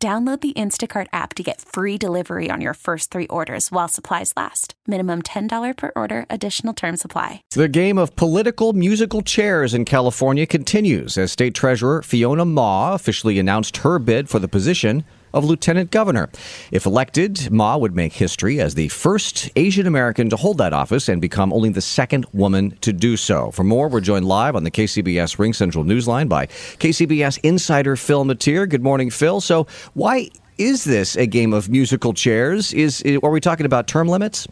Download the Instacart app to get free delivery on your first three orders while supplies last. Minimum $10 per order, additional term supply. The game of political musical chairs in California continues as State Treasurer Fiona Ma officially announced her bid for the position of lieutenant governor. If elected, Ma would make history as the first Asian American to hold that office and become only the second woman to do so. For more, we're joined live on the KCBS RingCentral Newsline by KCBS insider Phil Matier. Good morning, Phil. So, why is this a game of musical chairs? Is are we talking about term limits?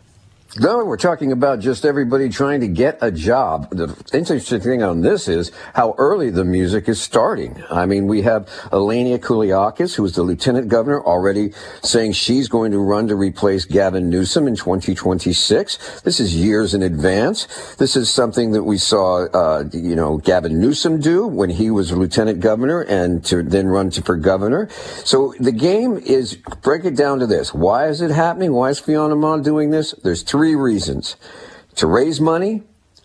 No, we're talking about just everybody trying to get a job. The interesting thing on this is how early the music is starting. I mean, we have Eleni Kounalakis, who is the lieutenant governor, already saying she's going to run to replace Gavin Newsom in 2026. This is years in advance. This is something that we saw, uh, you know, Gavin Newsom do when he was lieutenant governor and to then run to, for governor. So the game is break it down to this. Why is it happening? Why is Fiona Ma doing this? There's three reasons to raise money,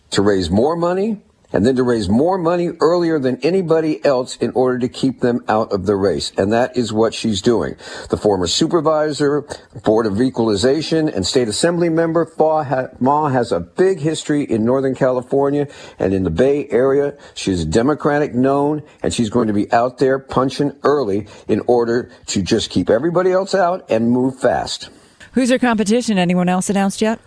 to raise more money, and then to raise more money earlier than anybody else in order to keep them out of the race. And that is what she's doing. The former supervisor, Board of Equalization, and state assembly member, Ma has a big history in Northern California and in the Bay Area. She's a Democratic known, and she's going to be out there punching early in order to just keep everybody else out and move fast. Who's her competition? Anyone else announced yet?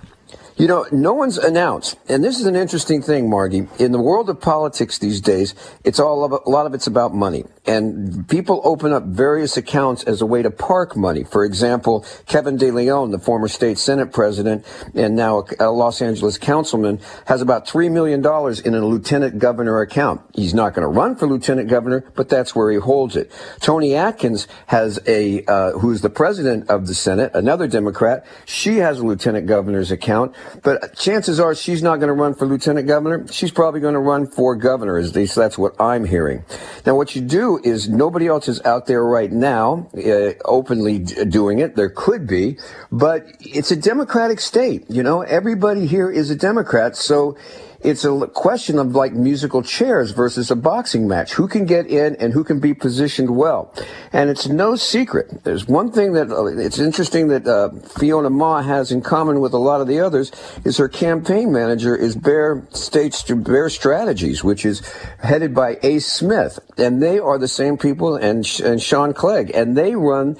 You know, no one's announced, and this is an interesting thing, Margie. In the world of politics these days, it's all about, a lot of it's about money, and people open up various accounts as a way to park money. For example, Kevin De Leon, the former state senate president and now a Los Angeles councilman, has about three million dollars in a lieutenant governor account. He's not going to run for lieutenant governor, but that's where he holds it. Toni Atkins has a, uh, who's the president of the Senate, another Democrat. She has a lieutenant governor's account. But chances are she's not going to run for lieutenant governor. She's probably going to run for governor, at least that's what I'm hearing. Now, what you do is nobody else is out there right now uh, openly d- doing it. There could be, but it's a Democratic state. You know, everybody here is a Democrat. So it's a question of like musical chairs versus a boxing match. Who can get in and who can be positioned well? And it's no secret. There's one thing that uh, it's interesting that uh, Fiona Ma has in common with a lot of the others is her campaign manager is Bear States Bear Strategies, which is headed by Ace Smith, and they are the same people and and Sean Clegg, and they run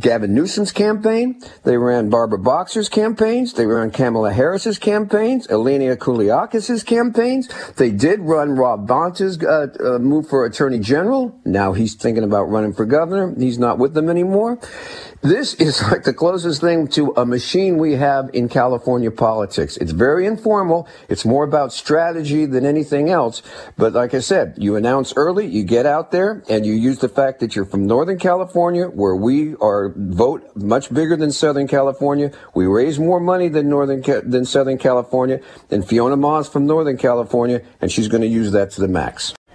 Gavin Newsom's campaign. They ran Barbara Boxer's campaigns. They ran Kamala Harris's campaigns, Eleni Kounalakis' campaigns. They did run Rob Bonta's uh, uh, move for Attorney General. Now he's thinking about running for governor. He's not with them anymore. This is like the closest thing to a machine we have in California politics. It's very informal. It's more about strategy than anything else. But like I said, you announce early, you get out there, and you use the fact that you're from Northern California, where we are vote much bigger than Southern California. We raise more money than Northern than Southern California. And Fiona Ma's from Northern California, and she's going to use that to the max.